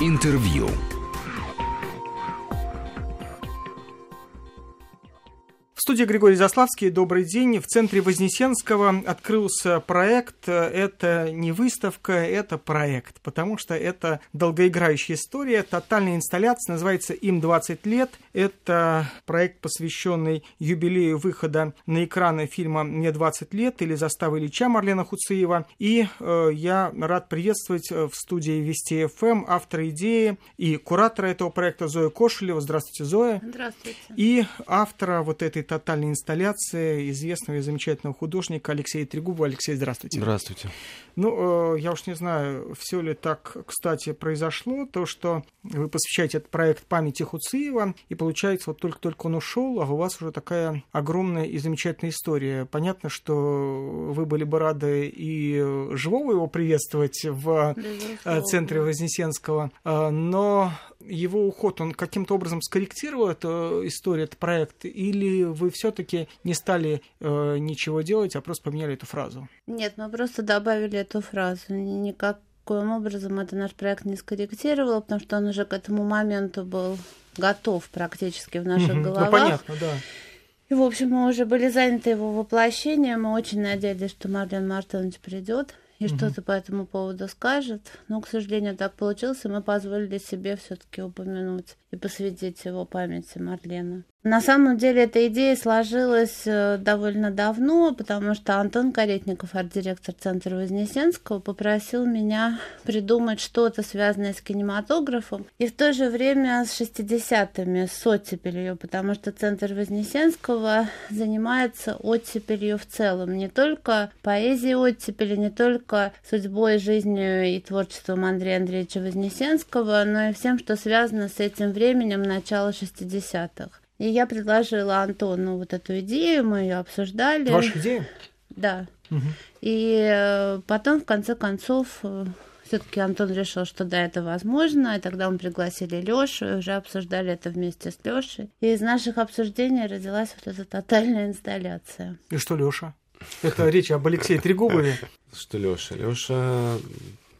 Интервью. Студии Григорий Заславский. Добрый день. В центре Вознесенского открылся проект. Это не выставка, это проект, потому что это долгоиграющая история. Тотальная инсталляция называется «Им 20 лет». Это проект, посвященный юбилею выхода на экраны фильма «Мне 20 лет» или «Застава Ильича» Марлена Хуциева. И э, я рад приветствовать в студии Вести ФМ эм автора идеи и куратора этого проекта Зоя Кошелева. Здравствуйте, Зоя. Здравствуйте. И автора вот этой тотальной инсталляции известного и замечательного художника Алексея Трегубова. Алексей, здравствуйте. Здравствуйте. Ну, э, я уж не знаю, все ли так, кстати, произошло, то, что вы посвящаете этот проект памяти Хуциева, и получается, вот только-только он ушел, а у вас уже такая огромная и замечательная история. Понятно, что вы были бы рады и живого его приветствовать в э, центре Вознесенского, э, но его уход, он каким-то образом скорректировал эту историю, этот проект, или вы все-таки не стали э, ничего делать, а просто поменяли эту фразу? Нет, мы просто добавили эту фразу. Никаким образом это наш проект не скорректировал, потому что он уже к этому моменту был готов практически в наших угу, головах. Ну, понятно, да. И, в общем, мы уже были заняты его воплощением. Мы очень надеялись, что Марлен Мартынович придет и угу. что-то по этому поводу скажет. Но, к сожалению, так получилось, и мы позволили себе все-таки упомянуть и посвятить его памяти Марлена. На самом деле эта идея сложилась э, довольно давно, потому что Антон Каретников, арт-директор Центра Вознесенского, попросил меня придумать что-то связанное с кинематографом и в то же время с 60-ми, с оттепелью, потому что Центр Вознесенского занимается оттепелью в целом, не только поэзией оттепели, не только судьбой, жизнью и творчеством Андрея Андреевича Вознесенского, но и всем, что связано с этим временем начала 60-х. И я предложила Антону вот эту идею, мы ее обсуждали. Ваша идея? Да. Угу. И э, потом, в конце концов, э, все-таки Антон решил, что да, это возможно, и тогда мы пригласили Лешу, и уже обсуждали это вместе с Лешей. И из наших обсуждений родилась вот эта тотальная инсталляция. И что Леша? Это речь об Алексее Трегубове. Что Леша? Леша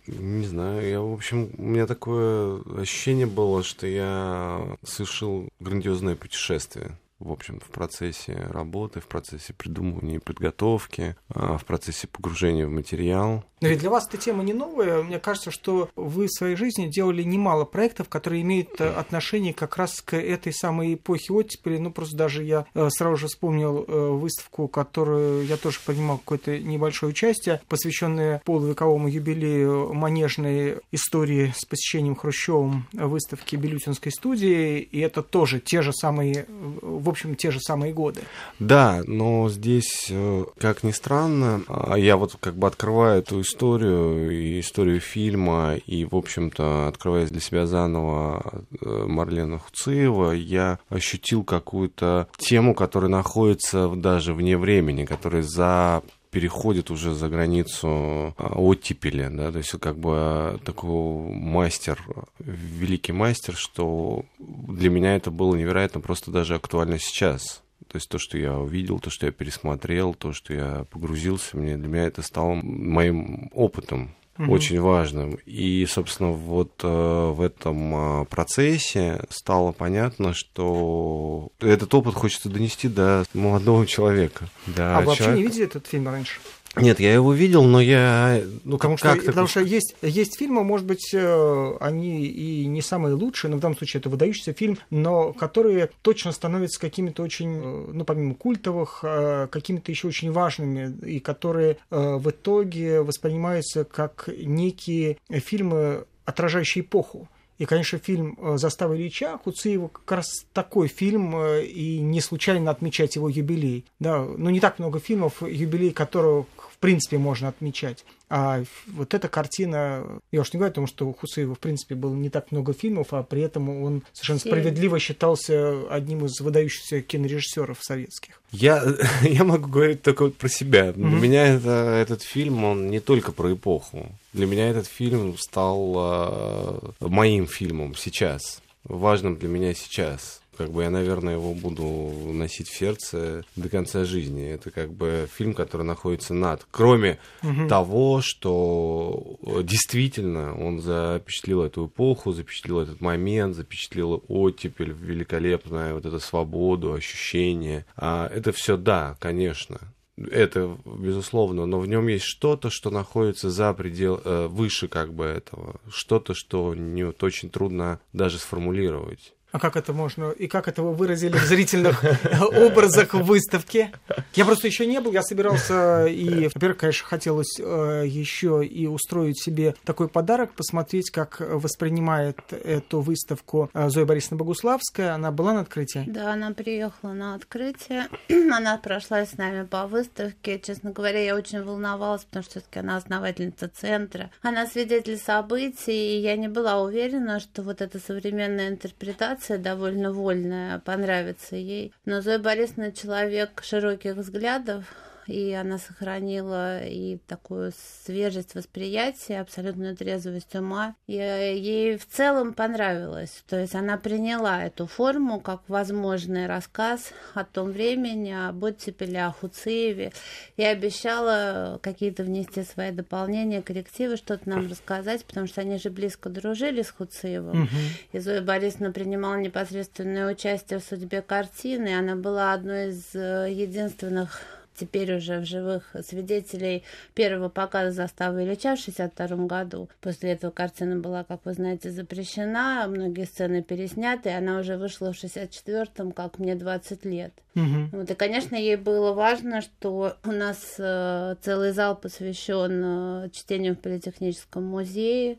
не знаю, я, в общем, у меня такое ощущение было, что я совершил грандиозное путешествие в общем, в процессе работы, в процессе придумывания и подготовки, а, в процессе погружения в материал. Но ведь для вас эта тема не новая. Мне кажется, что вы в своей жизни делали немало проектов, которые имеют э, отношение как раз к этой самой эпохе оттепели. Ну, просто даже я э, сразу же вспомнил э, выставку, которую я тоже принимал какое-то небольшое участие, посвященное полувековому юбилею манежной истории с посещением Хрущевым выставки Белютинской студии. И это тоже те же самые в общем, те же самые годы. Да, но здесь, э, как ни странно, а я вот как бы открываю эту историю, и историю фильма, и, в общем-то, открываясь для себя заново э, Марлена Хуциева, я ощутил какую-то тему, которая находится даже вне времени, которая за переходит уже за границу а, оттепели, да, то есть как бы такой мастер, великий мастер, что для меня это было невероятно просто даже актуально сейчас. То есть то, что я увидел, то, что я пересмотрел, то, что я погрузился, мне для меня это стало моим опытом угу. очень важным. И, собственно, вот э, в этом э, процессе стало понятно, что этот опыт хочется донести до молодого человека. До а вы вообще не видели этот фильм раньше? Нет, я его видел, но я... Ну, потому что, как потому что есть, есть фильмы, может быть, э, они и не самые лучшие, но в данном случае это выдающийся фильм, но которые точно становятся какими-то очень, э, ну, помимо культовых, э, какими-то еще очень важными, и которые в итоге воспринимаются как некие фильмы, отражающие эпоху. И, конечно, фильм «Застава Ильича» Хуциева как раз такой фильм, и не случайно отмечать его юбилей. Да, ну, не так много фильмов, юбилей которого в принципе можно отмечать. А вот эта картина, я уж не говорю о том, что у Хусеева, в принципе, было не так много фильмов, а при этом он совершенно справедливо считался одним из выдающихся кинорежиссеров советских. Я, я могу говорить только вот про себя. Для mm-hmm. меня это, этот фильм, он не только про эпоху. Для меня этот фильм стал э, моим фильмом сейчас, важным для меня сейчас как бы я, наверное, его буду носить в сердце до конца жизни. Это как бы фильм, который находится над. Кроме угу. того, что действительно он запечатлел эту эпоху, запечатлел этот момент, запечатлел оттепель великолепная, вот эту свободу, ощущение. А это все да, конечно это безусловно, но в нем есть что-то, что находится за предел, э, выше как бы этого, что-то, что не вот, очень трудно даже сформулировать. А как это можно, и как это вы выразили в зрительных образах в выставке? Я просто еще не был, я собирался, и, во-первых, конечно, хотелось э, еще и устроить себе такой подарок, посмотреть, как воспринимает эту выставку э, Зоя Борисовна Богуславская. Она была на открытии? Да, она приехала на открытие, она прошла с нами по выставке. Честно говоря, я очень волновалась, потому что все-таки она основательница центра. Она свидетель событий, и я не была уверена, что вот эта современная интерпретация коммуникация довольно вольная, понравится ей. Но Зоя Борисовна человек широких взглядов, и она сохранила и такую свежесть восприятия, абсолютную трезвость ума. И ей в целом понравилось. То есть она приняла эту форму как возможный рассказ о том времени, об оттепеле, о Хуциеве, и обещала какие-то внести свои дополнения, коррективы, что-то нам рассказать, потому что они же близко дружили с Хуциевым. Угу. И Зоя Борисовна принимала непосредственное участие в судьбе картины. Она была одной из э, единственных теперь уже в живых свидетелей первого показа заставы Ильича в 1962 году. После этого картина была, как вы знаете, запрещена, многие сцены пересняты, и она уже вышла в 1964-м, как мне 20 лет. Угу. Вот, и, конечно, ей было важно, что у нас э, целый зал посвящен э, чтению в Политехническом музее,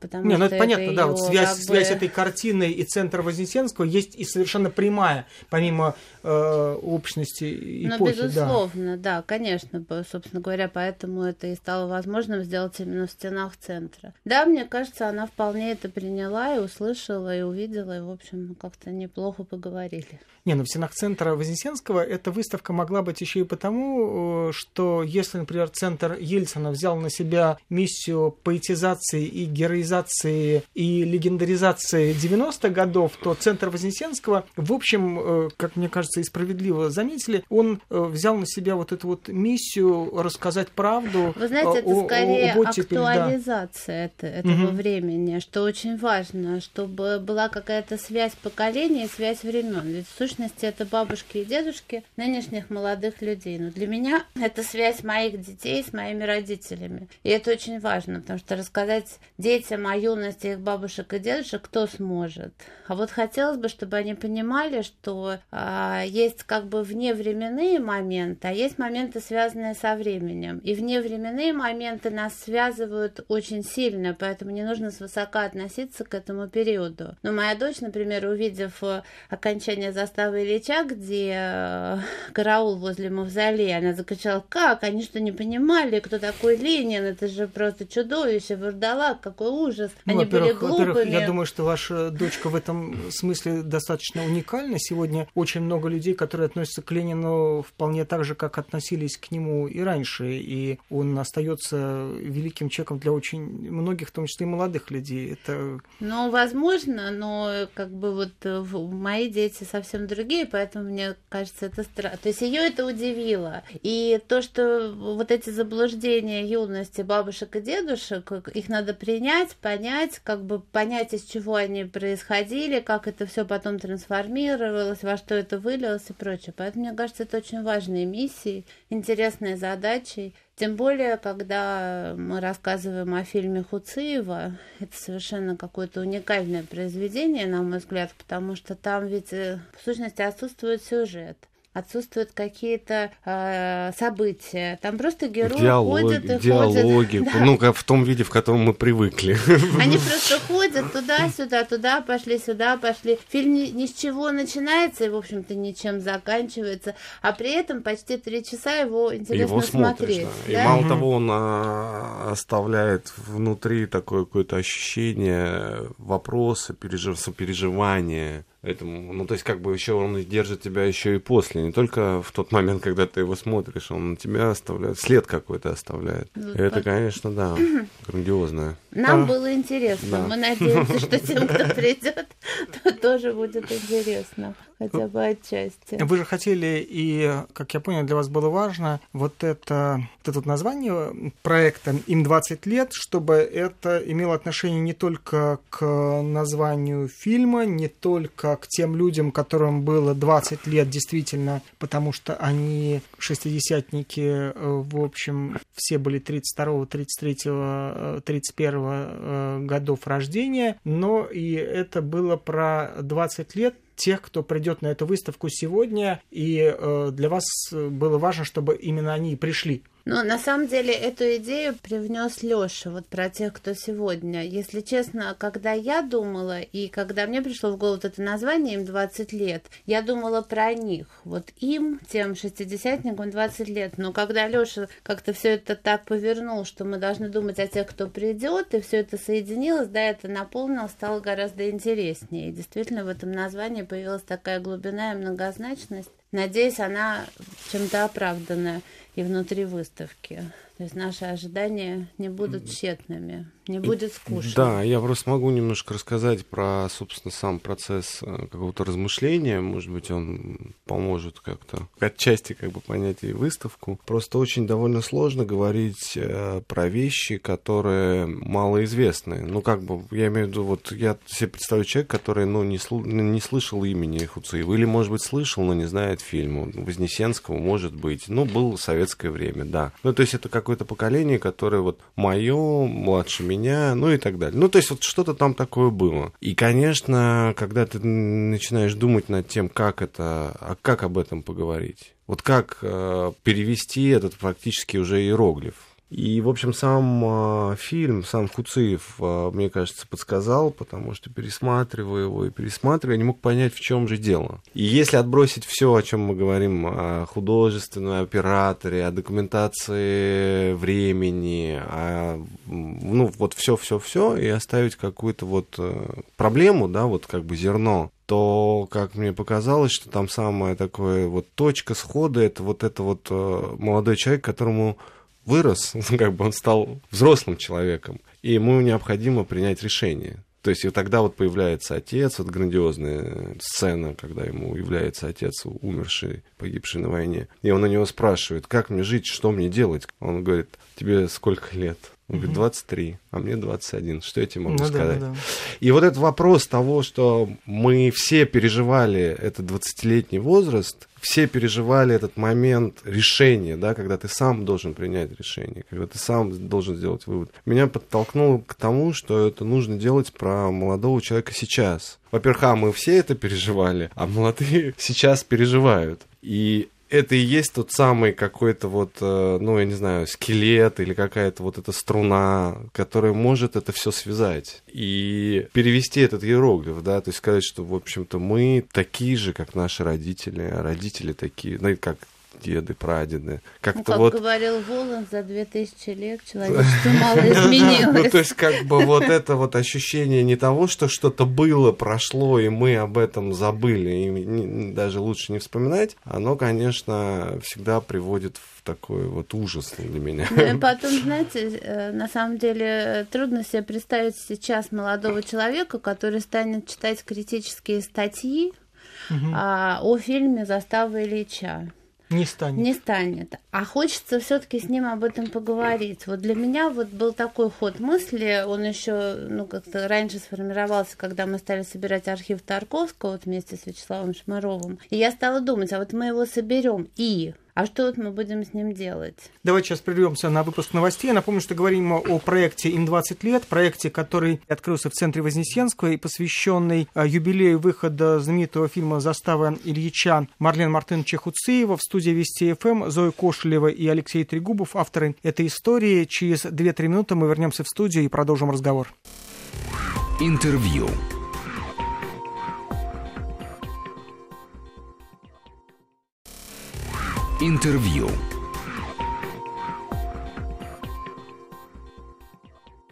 потому Не, ну это понятно, это да, вот связь, как бы... связь этой картины и центра Вознесенского есть и совершенно прямая, помимо э, общности и Ну, безусловно, да. да, конечно, собственно говоря, поэтому это и стало возможным сделать именно в стенах центра. Да, мне кажется, она вполне это приняла и услышала, и увидела, и, в общем, как-то неплохо поговорили. Не, ну в стенах центра Вознесенского эта выставка могла быть еще и потому, э, что если, например, центр Ельцина взял на себя миссию поэтизации и героизации и легендаризации 90-х годов, то центр Вознесенского, в общем, э, как мне кажется, и справедливо заметили, он э, взял на себя вот эту вот миссию рассказать правду. Вы знаете, это о, скорее о, о актуализация да. это, этого угу. времени, что очень важно, чтобы была какая-то связь поколений и связь времен. Ведь сущности это бабушки и дедушки нынешних молодых людей. Но для меня это связь моих детей с моими родителями. И это очень важно, потому что рассказать детям о юности их бабушек и дедушек кто сможет. А вот хотелось бы, чтобы они понимали, что а, есть как бы вневременные моменты, а есть моменты, связанные со временем. И вневременные моменты нас связывают очень сильно, поэтому не нужно свысока относиться к этому периоду. Но моя дочь, например, увидев э, окончание Ярослава Ильича, где э, караул возле мавзолея, она закричала, как? Они что, не понимали, кто такой Ленин? Это же просто чудовище, вурдалак, какой ужас. Ну, Они были глупыми. Я думаю, что ваша дочка в этом смысле достаточно уникальна. Сегодня очень много людей, которые относятся к Ленину вполне так же, как относились к нему и раньше. И он остается великим человеком для очень многих, в том числе и молодых людей. Это... Ну, возможно, но как бы вот э, мои дети совсем другие, поэтому мне кажется, это странно. То есть ее это удивило. И то, что вот эти заблуждения юности бабушек и дедушек, их надо принять, понять, как бы понять, из чего они происходили, как это все потом трансформировалось, во что это вылилось и прочее. Поэтому, мне кажется, это очень важные миссии, интересные задачи. Тем более, когда мы рассказываем о фильме Хуциева, это совершенно какое-то уникальное произведение, на мой взгляд, потому что там ведь э, в сущности отсутствует сюжет отсутствуют какие-то э, события. Там просто герои Диалог, ходят и диалоги, ходят. ну, как в том виде, в котором мы привыкли. Они просто ходят туда-сюда, туда пошли, сюда пошли. Фильм ни, ни с чего начинается и, в общем-то, ничем заканчивается, а при этом почти три часа его интересно его смотреть. Смотришь, да. Да? И мало того, он а, оставляет внутри такое какое-то ощущение, вопросы, пережив, сопереживания этому. Ну, то есть, как бы еще он держит тебя еще и после, не только в тот момент, когда ты его смотришь, он на тебя оставляет, след какой-то оставляет. Ну, это, по... конечно, да, грандиозно. Нам а, было интересно. Да. Мы надеемся, что тем, кто придет, то тоже будет интересно хотя бы отчасти. Вы же хотели, и, как я понял, для вас было важно вот это, вот это название проекта «Им 20 лет», чтобы это имело отношение не только к названию фильма, не только к тем людям, которым было 20 лет действительно, потому что они шестидесятники, в общем, все были 32, 33, 31 годов рождения, но и это было про 20 лет тех, кто придет на эту выставку сегодня, и э, для вас было важно, чтобы именно они пришли ну, на самом деле, эту идею привнес Лёша, вот про тех, кто сегодня. Если честно, когда я думала, и когда мне пришло в голову это название, им 20 лет, я думала про них. Вот им, тем шестидесятникам, 20 лет. Но когда Лёша как-то все это так повернул, что мы должны думать о тех, кто придет, и все это соединилось, да, это наполнило, стало гораздо интереснее. И действительно, в этом названии появилась такая глубина и многозначность. Надеюсь, она чем-то оправданная и внутри выставки. То есть наши ожидания не будут тщетными, не будет скучно. Да, я просто могу немножко рассказать про, собственно, сам процесс э, какого-то размышления. Может быть, он поможет как-то отчасти как бы понять и выставку. Просто очень довольно сложно говорить э, про вещи, которые малоизвестны. Ну, как бы, я имею в виду, вот я себе представляю человека, который, ну, не, сл- не слышал имени Хуциева. Или, может быть, слышал, но не знает фильма. Вознесенского, может быть. Ну, был советское время, да. Ну, то есть это как какое-то поколение, которое вот мое, младше меня, ну и так далее. Ну, то есть вот что-то там такое было. И, конечно, когда ты начинаешь думать над тем, как это, а как об этом поговорить, вот как э, перевести этот практически уже иероглиф, и, в общем, сам э, фильм, сам Куциев, э, мне кажется, подсказал, потому что пересматривая его и пересматривая, не мог понять, в чем же дело. И если отбросить все, о чем мы говорим, о художественной операторе, о документации времени, о, ну, вот все-все-все, и оставить какую-то вот э, проблему, да, вот как бы зерно, то, как мне показалось, что там самая такая вот точка схода, это вот это вот э, молодой человек, которому вырос, как бы он стал взрослым человеком, и ему необходимо принять решение. То есть и тогда вот появляется отец, вот грандиозная сцена, когда ему является отец, умерший, погибший на войне. И он у него спрашивает, как мне жить, что мне делать? Он говорит, тебе сколько лет? Он говорит, 23, а мне 21. Что я тебе могу ну, сказать? Да, да. И вот этот вопрос того, что мы все переживали этот 20-летний возраст, все переживали этот момент решения, да, когда ты сам должен принять решение, когда ты сам должен сделать вывод. Меня подтолкнуло к тому, что это нужно делать про молодого человека сейчас. Во-первых, а мы все это переживали, а молодые сейчас переживают. И это и есть тот самый какой-то вот, э, ну, я не знаю, скелет или какая-то вот эта струна, которая может это все связать и перевести этот иероглиф, да, то есть сказать, что, в общем-то, мы такие же, как наши родители, а родители такие, ну, как деды, прадеды. Как-то ну, как вот... говорил Волан, за две тысячи лет человечество мало изменилось. Ну, то есть, как бы вот это вот ощущение не того, что что-то было, прошло, и мы об этом забыли, и даже лучше не вспоминать, оно, конечно, всегда приводит в такой вот ужас для меня. Ну, потом, знаете, э, на самом деле трудно себе представить сейчас молодого человека, который станет читать критические статьи угу. о фильме «Застава Ильича». Не станет. Не станет. А хочется все-таки с ним об этом поговорить. Вот для меня вот был такой ход мысли, он еще, ну, как-то раньше сформировался, когда мы стали собирать архив Тарковского вот вместе с Вячеславом Шмаровым. И я стала думать, а вот мы его соберем и а что вот мы будем с ним делать? Давайте сейчас прервемся на выпуск новостей. Я напомню, что говорим о проекте «Им 20 лет», проекте, который открылся в центре Вознесенского и посвященный а, юбилею выхода знаменитого фильма «Застава Ильича» Марлен Мартын Чехуциева в студии Вести ФМ Зоя Кошелева и Алексей Трегубов, авторы этой истории. Через 2-3 минуты мы вернемся в студию и продолжим разговор. Интервью. Интервью.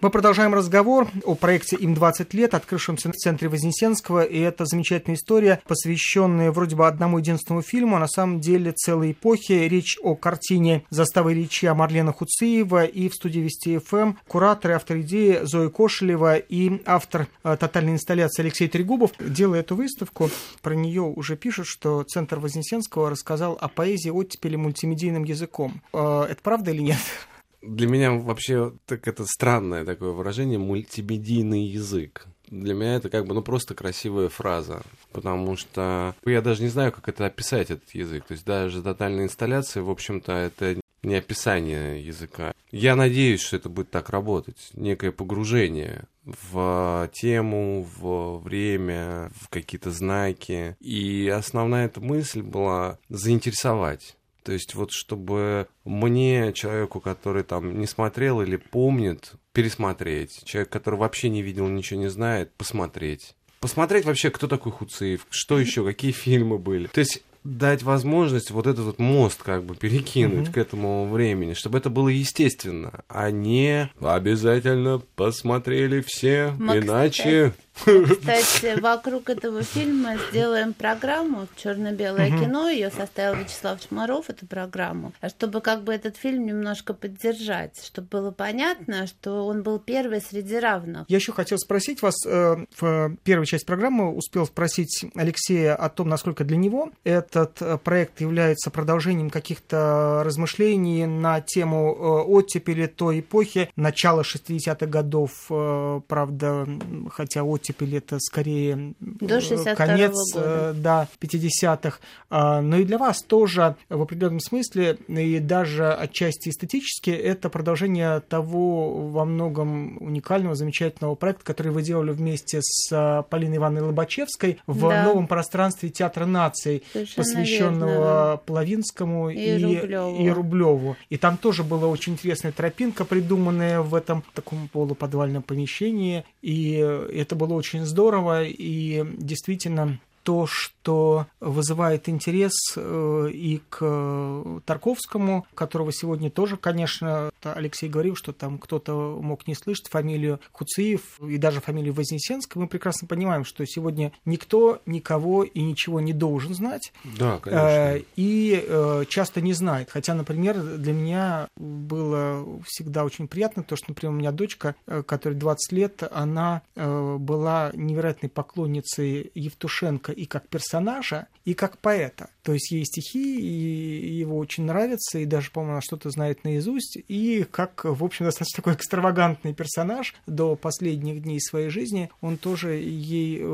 Мы продолжаем разговор о проекте «Им 20 лет», открывшемся в центре Вознесенского, и это замечательная история, посвященная вроде бы одному единственному фильму, а на самом деле целой эпохе. Речь о картине «Заставы речи» Марлена Хуциева и в студии Вести ФМ эм куратор и автор идеи Зои Кошелева и автор э, тотальной инсталляции Алексей Трегубов. Делая эту выставку, про нее уже пишут, что Центр Вознесенского рассказал о поэзии оттепели мультимедийным языком. Э, это правда или нет? Для меня вообще так это странное такое выражение мультимедийный язык. Для меня это как бы ну просто красивая фраза, потому что я даже не знаю, как это описать этот язык. То есть даже тотальная инсталляция, в общем-то, это не описание языка. Я надеюсь, что это будет так работать, некое погружение в тему, в время, в какие-то знаки. И основная эта мысль была заинтересовать то есть вот чтобы мне, человеку, который там не смотрел или помнит, пересмотреть. Человек, который вообще не видел, ничего не знает, посмотреть. Посмотреть вообще, кто такой Хуцеев, что еще, какие фильмы были. То есть дать возможность вот этот вот мост как бы перекинуть mm-hmm. к этому времени, чтобы это было естественно, а не обязательно посмотрели все, Мы, иначе... Кстати, вокруг этого фильма сделаем программу «Черно-белое угу. кино». Ее составил Вячеслав Чмаров, эту программу. А чтобы как бы этот фильм немножко поддержать, чтобы было понятно, что он был первый среди равных. Я еще хотел спросить вас, э, в первой части программы успел спросить Алексея о том, насколько для него этот э, проект является продолжением каких-то размышлений на тему э, оттепели той эпохи, начала 60-х годов, правда, хотя оттепель оттепель это скорее До э, конец года. Э, да, 50-х. А, но и для вас тоже в определенном смысле, и даже отчасти эстетически, это продолжение того во многом уникального, замечательного проекта, который вы делали вместе с а, Полиной Ивановной Лобачевской в да. новом пространстве Театра наций, Совершенно посвященного верно. Плавинскому и, и, Рублеву. и Рублеву. И там тоже была очень интересная тропинка, придуманная в этом таком полуподвальном помещении. И это было очень здорово, и действительно то, что вызывает интерес э, и к Тарковскому, которого сегодня тоже, конечно, Алексей говорил, что там кто-то мог не слышать фамилию Куциев и даже фамилию Вознесенского. Мы прекрасно понимаем, что сегодня никто никого и ничего не должен знать. Да, конечно. Э, и э, часто не знает. Хотя, например, для меня было всегда очень приятно то, что, например, у меня дочка, которой 20 лет, она была невероятной поклонницей Евтушенко и как персонажа, и как поэта. То есть ей стихи, и его очень нравятся, и даже, по-моему, она что-то знает наизусть, и как, в общем, достаточно такой экстравагантный персонаж до последних дней своей жизни, он тоже ей э,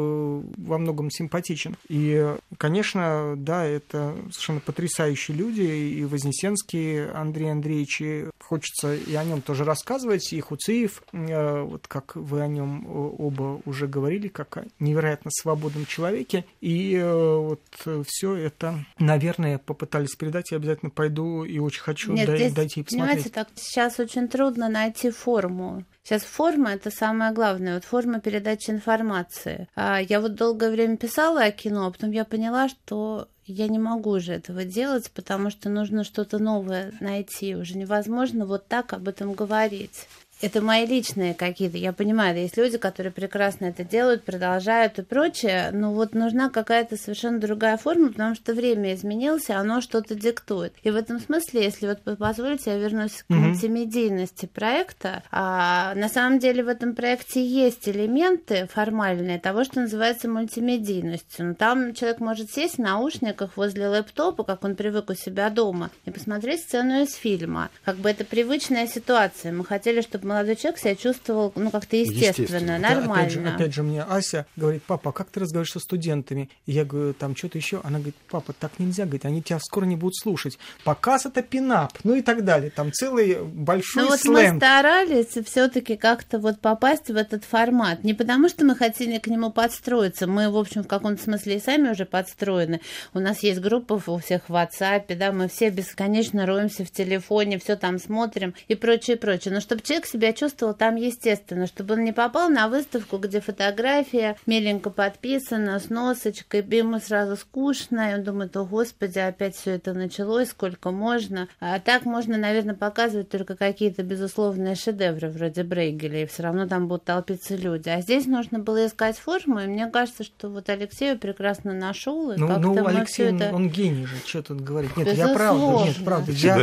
во многом симпатичен. И, конечно, да, это совершенно потрясающие люди, и Вознесенский Андрей Андреевич, и хочется и о нем тоже рассказывать, и Хуциев, э, вот как вы о нем э, оба уже говорили, как о невероятно свободном человеке, и э, вот все это наверное, попытались передать, я обязательно пойду и очень хочу Нет, дай, здесь, дойти и посмотреть. Понимаете, так сейчас очень трудно найти форму. Сейчас форма это самое главное, вот форма передачи информации. А я вот долгое время писала о кино, а потом я поняла, что я не могу уже этого делать, потому что нужно что-то новое найти. Уже невозможно вот так об этом говорить это мои личные какие-то, я понимаю, есть люди, которые прекрасно это делают, продолжают и прочее, но вот нужна какая-то совершенно другая форма, потому что время изменилось, оно что-то диктует. И в этом смысле, если вот позволите, я вернусь к мультимедийности проекта, а, на самом деле в этом проекте есть элементы формальные того, что называется мультимедийностью. Но там человек может сесть в наушниках возле лэптопа, как он привык у себя дома, и посмотреть сцену из фильма. Как бы это привычная ситуация. Мы хотели, чтобы молодой человек себя чувствовал, ну, как-то естественно, естественно. нормально. Да, опять, же, опять же, мне Ася говорит, папа, а как ты разговариваешь со студентами? И я говорю, там что-то еще. Она говорит, папа, так нельзя, говорит, они тебя скоро не будут слушать. Показ это пинап, ну и так далее. Там целый большой ну, вот сленг. мы старались все-таки как-то вот попасть в этот формат. Не потому, что мы хотели к нему подстроиться. Мы, в общем, в каком-то смысле и сами уже подстроены. У нас есть группа у всех в WhatsApp, да, мы все бесконечно роемся в телефоне, все там смотрим и прочее, прочее. Но чтобы человек себя чувствовал там естественно, чтобы он не попал на выставку, где фотография меленько подписана, с носочкой, и ему сразу скучно, и он думает, о господи, опять все это началось, сколько можно. А так можно, наверное, показывать только какие-то безусловные шедевры вроде Брейгеля, и все равно там будут толпиться люди. А здесь нужно было искать форму, и мне кажется, что вот Алексею прекрасно нашел. И ну, ну Алексей, это... он гений же, что тут говорить. Нет, Безусловно. я правда, нет, правда. Я...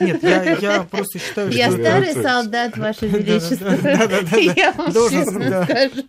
Нет, я, я просто считаю, что... Я старый солдат, Ваше Величество. Я вам честно скажу.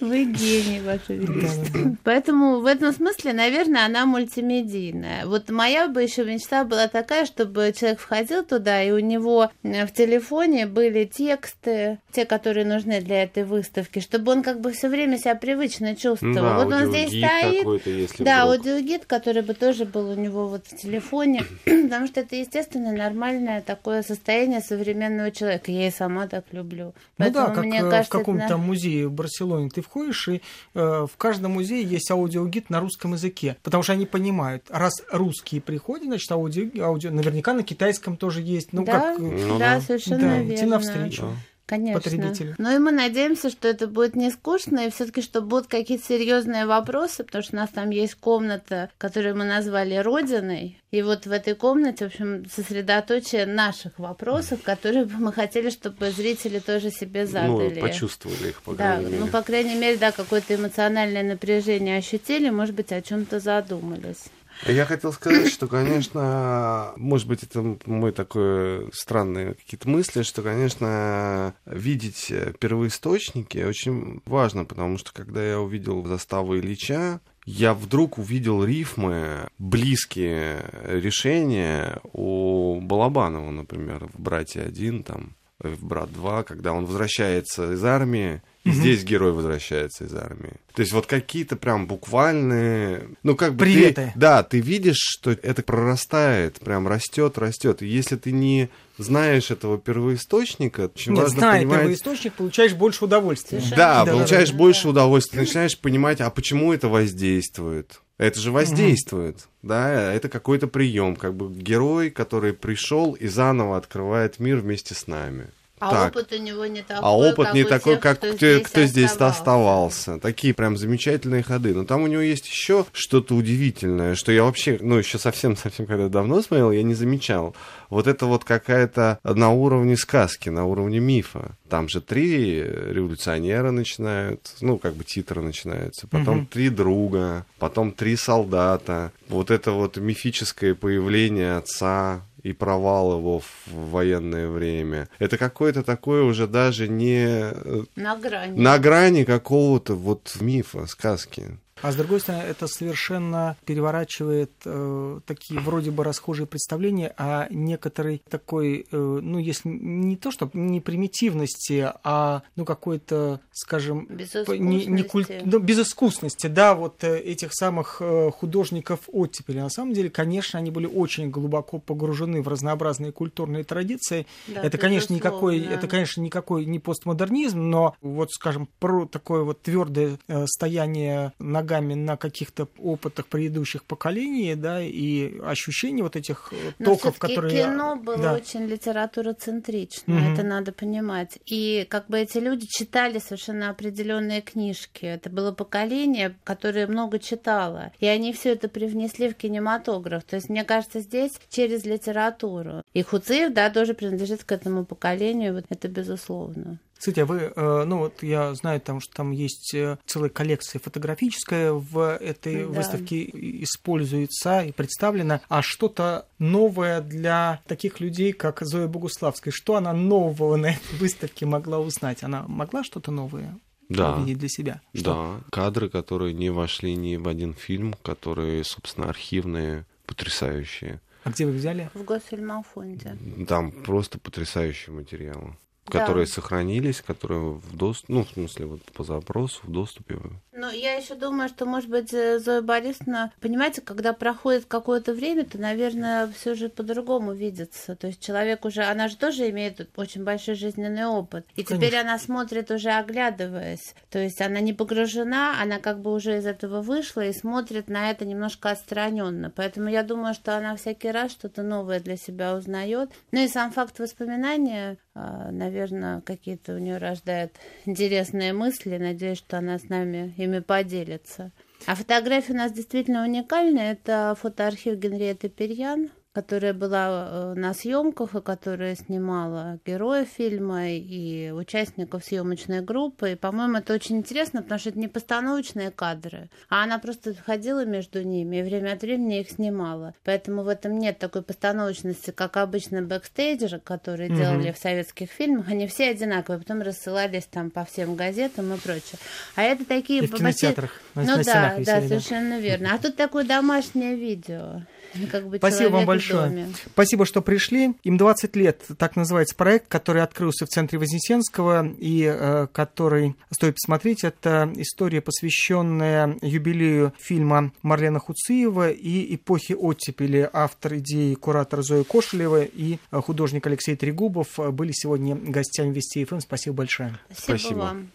Вы гений, Ваше Величество. Поэтому в этом смысле, наверное, она мультимедийная. Вот моя бы еще мечта была такая, чтобы человек входил туда, и у него в телефоне были тексты, те, которые нужны для этой выставки, чтобы он как бы все время себя привычно чувствовал. Да, вот он здесь стоит. Да, аудиогид, который бы тоже был у него вот в телефоне, потому что это естественно нормальное такое состояние современного человека. Я и сама так люблю. Поэтому, ну да, как мне кажется, в каком-то это... музее в Барселоне ты входишь, и э, в каждом музее есть аудиогид на русском языке, потому что они понимают, раз русские приходят, значит аудио, аудио наверняка на китайском тоже есть. Ну, да, как, ну, да, совершенно да, верно. Идти навстречу. Да. Конечно. потребителю. Но и мы надеемся, что это будет не скучно, и все-таки, что будут какие-то серьезные вопросы, потому что у нас там есть комната, которую мы назвали Родиной. И вот в этой комнате, в общем, сосредоточие наших вопросов, которые бы мы хотели, чтобы зрители тоже себе задали. Ну, почувствовали их, по да, крайней мере. Ну, по крайней мере, да, какое-то эмоциональное напряжение ощутили, может быть, о чем-то задумались. Я хотел сказать, что, конечно, может быть, это мой такой странные какие-то мысли, что, конечно, видеть первоисточники очень важно, потому что, когда я увидел заставу Ильича, я вдруг увидел рифмы, близкие решения у Балабанова, например, в «Брате один», там, в «Брат два», когда он возвращается из армии, и угу. здесь герой возвращается из армии. То есть вот какие-то прям буквальные, ну как бы Приветы. ты, да, ты видишь, что это прорастает, прям растет, растет. И если ты не знаешь этого первоисточника, очень Нет, важно зная понимать... первоисточник, получаешь больше удовольствия. Да, да, получаешь да, больше да. удовольствия, ты начинаешь понимать, а почему это воздействует. Это же воздействует, угу. да, это какой-то прием, как бы герой, который пришел и заново открывает мир вместе с нами. А так. опыт у него не такой, а опыт как не такой, тех, как кто, кто здесь, кто здесь оставался. оставался. Такие прям замечательные ходы. Но там у него есть еще что-то удивительное, что я вообще, ну, еще совсем-совсем когда давно смотрел, я не замечал. Вот это вот какая-то на уровне сказки, на уровне мифа. Там же три революционера начинают, ну, как бы титры начинаются, потом угу. три друга, потом три солдата. Вот это вот мифическое появление отца, и провал его в военное время. Это какое-то такое уже даже не... Э, на грани. На грани какого-то вот мифа, сказки. А с другой стороны, это совершенно переворачивает э, такие вроде бы расхожие представления о некоторой такой, э, ну, если не то, что не примитивности, а, ну, какой-то, скажем, не, не куль... ну, безыскусности, да, вот э, этих самых э, художников оттепели. На самом деле, конечно, они были очень глубоко погружены в разнообразные культурные традиции. Да, это, конечно, никакой, да. это, конечно, никакой не постмодернизм, но вот, скажем, про такое вот твердое э, стояние нога ногами на каких-то опытах предыдущих поколений, да, и ощущение вот этих э, Но токов, которые... кино было да. очень литературоцентрично, угу. это надо понимать. И как бы эти люди читали совершенно определенные книжки. Это было поколение, которое много читало. И они все это привнесли в кинематограф. То есть, мне кажется, здесь через литературу. И Хуцеев, да, тоже принадлежит к этому поколению, вот это безусловно. Кстати, а вы, э, ну вот я знаю, там, что там есть э, целая коллекция фотографическая в этой да. выставке используется и представлена, а что-то новое для таких людей, как Зоя Богуславская, что она нового на этой выставке могла узнать? Она могла что-то новое да. увидеть для себя? Что? Да, кадры, которые не вошли ни в один фильм, которые, собственно, архивные, потрясающие. А где вы взяли? В Госфильмофонде. Там просто потрясающие материалы которые да. сохранились, которые в доступе, ну, в смысле, вот по запросу, в доступе. Ну, но я еще думаю, что, может быть, Зоя Борисовна, понимаете, когда проходит какое-то время, то, наверное, все же по-другому видится. То есть человек уже, она же тоже имеет очень большой жизненный опыт. И Конечно. теперь она смотрит уже оглядываясь. То есть она не погружена, она как бы уже из этого вышла и смотрит на это немножко отстраненно. Поэтому я думаю, что она всякий раз что-то новое для себя узнает. Ну и сам факт воспоминания, а, наверное, какие-то у нее рождает интересные мысли. Надеюсь, что она с нами ими поделится. А фотография у нас действительно уникальная. Это фотоархив Генриетты Перьян которая была э, на съемках и которая снимала героев фильма и участников съемочной группы. И, по-моему, это очень интересно, потому что это не постановочные кадры, а она просто ходила между ними и время от времени их снимала. Поэтому в этом нет такой постановочности, как обычно бэкстейджеры, которые угу. делали в советских фильмах. Они все одинаковые, потом рассылались там по всем газетам и прочее. А это такие... И в кинотеатрах. Ну на да, да, совершенно верно. А тут такое домашнее видео. Как бы Спасибо вам большое. Спасибо, что пришли. Им 20 лет, так называется проект, который открылся в центре Вознесенского и э, который стоит посмотреть. Это история, посвященная юбилею фильма Марлена Хуциева и эпохи оттепели. Автор идеи куратор Зоя Кошелева и э, художник Алексей Трегубов были сегодня гостями Вести ФМ. Спасибо большое. Спасибо, Спасибо. вам.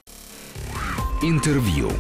Интервью.